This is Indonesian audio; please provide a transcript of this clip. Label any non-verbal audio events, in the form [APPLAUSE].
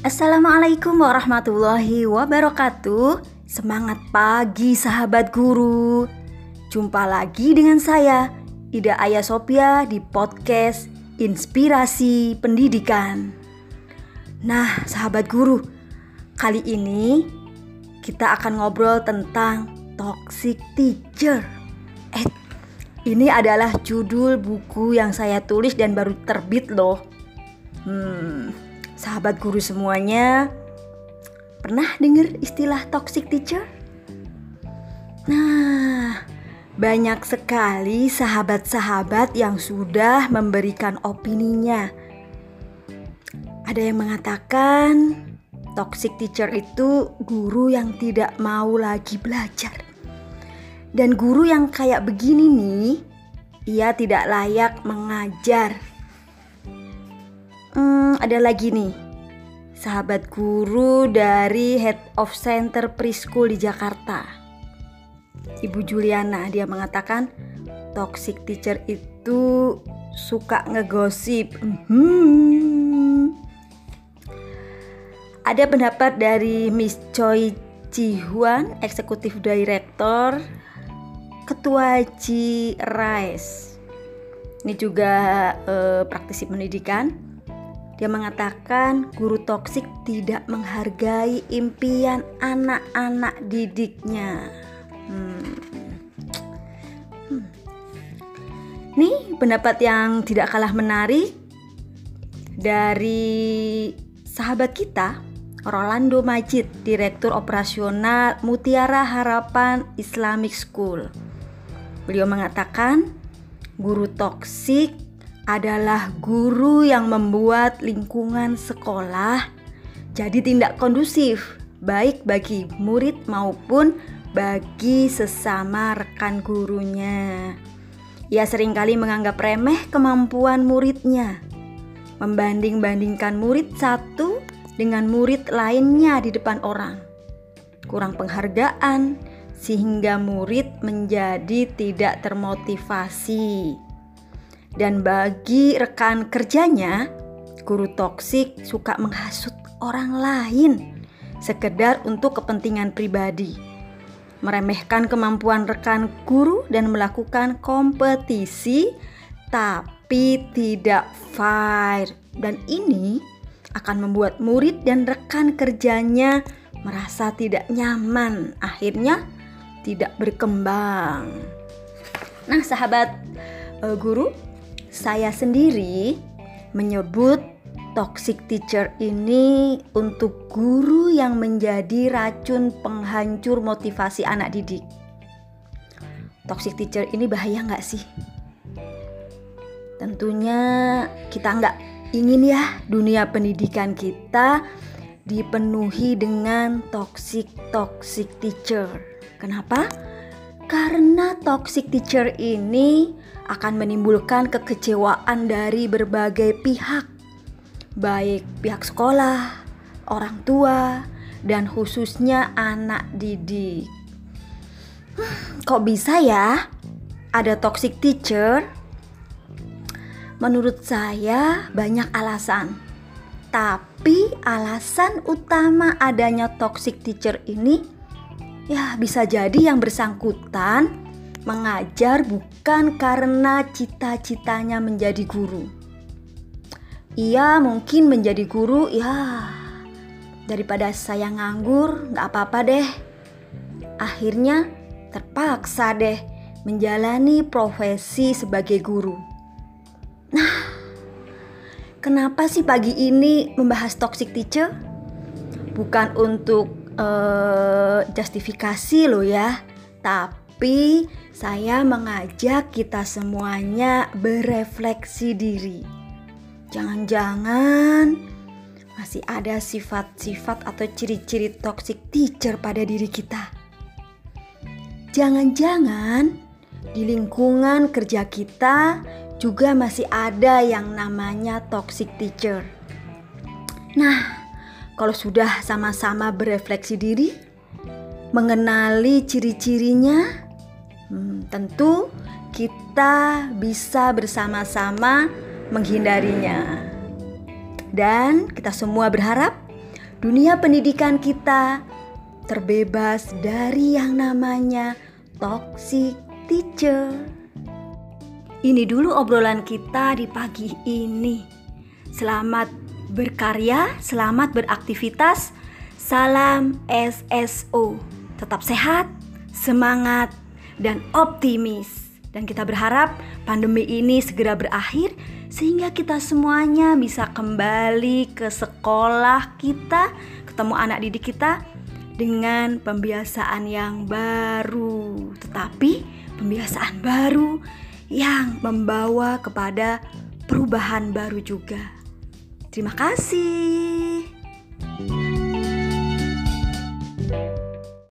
Assalamualaikum warahmatullahi wabarakatuh. Semangat pagi sahabat guru. Jumpa lagi dengan saya Ida Ayah Sophia di podcast Inspirasi Pendidikan. Nah, sahabat guru, kali ini kita akan ngobrol tentang toxic teacher. Eh, ini adalah judul buku yang saya tulis dan baru terbit loh. Hmm, Sahabat guru semuanya, pernah dengar istilah toxic teacher? Nah, banyak sekali sahabat-sahabat yang sudah memberikan opininya. Ada yang mengatakan toxic teacher itu guru yang tidak mau lagi belajar. Dan guru yang kayak begini nih, ia tidak layak mengajar Hmm, ada lagi nih. Sahabat guru dari Head of Center Preschool di Jakarta. Ibu Juliana dia mengatakan toxic teacher itu suka ngegosip. Hmm. Ada pendapat dari Miss Choi Jihuan, Eksekutif Director, Ketua G Rice. Ini juga eh, praktisi pendidikan dia mengatakan guru toksik tidak menghargai impian anak-anak didiknya. Hmm. Hmm. Nih pendapat yang tidak kalah menarik dari sahabat kita Rolando Majid, Direktur Operasional Mutiara Harapan Islamic School. Beliau mengatakan guru toksik adalah guru yang membuat lingkungan sekolah jadi tidak kondusif, baik bagi murid maupun bagi sesama rekan gurunya. Ia sering kali menganggap remeh kemampuan muridnya, membanding-bandingkan murid satu dengan murid lainnya di depan orang. Kurang penghargaan sehingga murid menjadi tidak termotivasi. Dan bagi rekan kerjanya, guru toksik suka menghasut orang lain sekedar untuk kepentingan pribadi. Meremehkan kemampuan rekan guru dan melakukan kompetisi tapi tidak fair. Dan ini akan membuat murid dan rekan kerjanya merasa tidak nyaman, akhirnya tidak berkembang. Nah, sahabat uh, guru, saya sendiri menyebut toxic teacher ini untuk guru yang menjadi racun penghancur motivasi anak didik. Toxic teacher ini bahaya nggak sih? Tentunya kita nggak ingin ya dunia pendidikan kita dipenuhi dengan toxic toxic teacher. Kenapa? Karena toxic teacher ini akan menimbulkan kekecewaan dari berbagai pihak, baik pihak sekolah, orang tua, dan khususnya anak didik. [SIGHS] Kok bisa ya ada toxic teacher? Menurut saya banyak alasan. Tapi alasan utama adanya toxic teacher ini ya bisa jadi yang bersangkutan mengajar bukan karena cita-citanya menjadi guru. Ia mungkin menjadi guru ya daripada saya nganggur nggak apa-apa deh. Akhirnya terpaksa deh menjalani profesi sebagai guru. Nah, kenapa sih pagi ini membahas toxic teacher? Bukan untuk uh, justifikasi loh ya, tapi saya mengajak kita semuanya berefleksi diri. Jangan-jangan masih ada sifat-sifat atau ciri-ciri toxic teacher pada diri kita. Jangan-jangan di lingkungan kerja kita juga masih ada yang namanya toxic teacher. Nah, kalau sudah sama-sama berefleksi diri, mengenali ciri-cirinya, Hmm, tentu kita bisa bersama-sama menghindarinya. Dan kita semua berharap dunia pendidikan kita terbebas dari yang namanya toxic teacher. Ini dulu obrolan kita di pagi ini. Selamat berkarya, selamat beraktivitas. Salam SSO. Tetap sehat, semangat, dan optimis. Dan kita berharap pandemi ini segera berakhir sehingga kita semuanya bisa kembali ke sekolah kita, ketemu anak didik kita dengan pembiasaan yang baru. Tetapi pembiasaan baru yang membawa kepada perubahan baru juga. Terima kasih.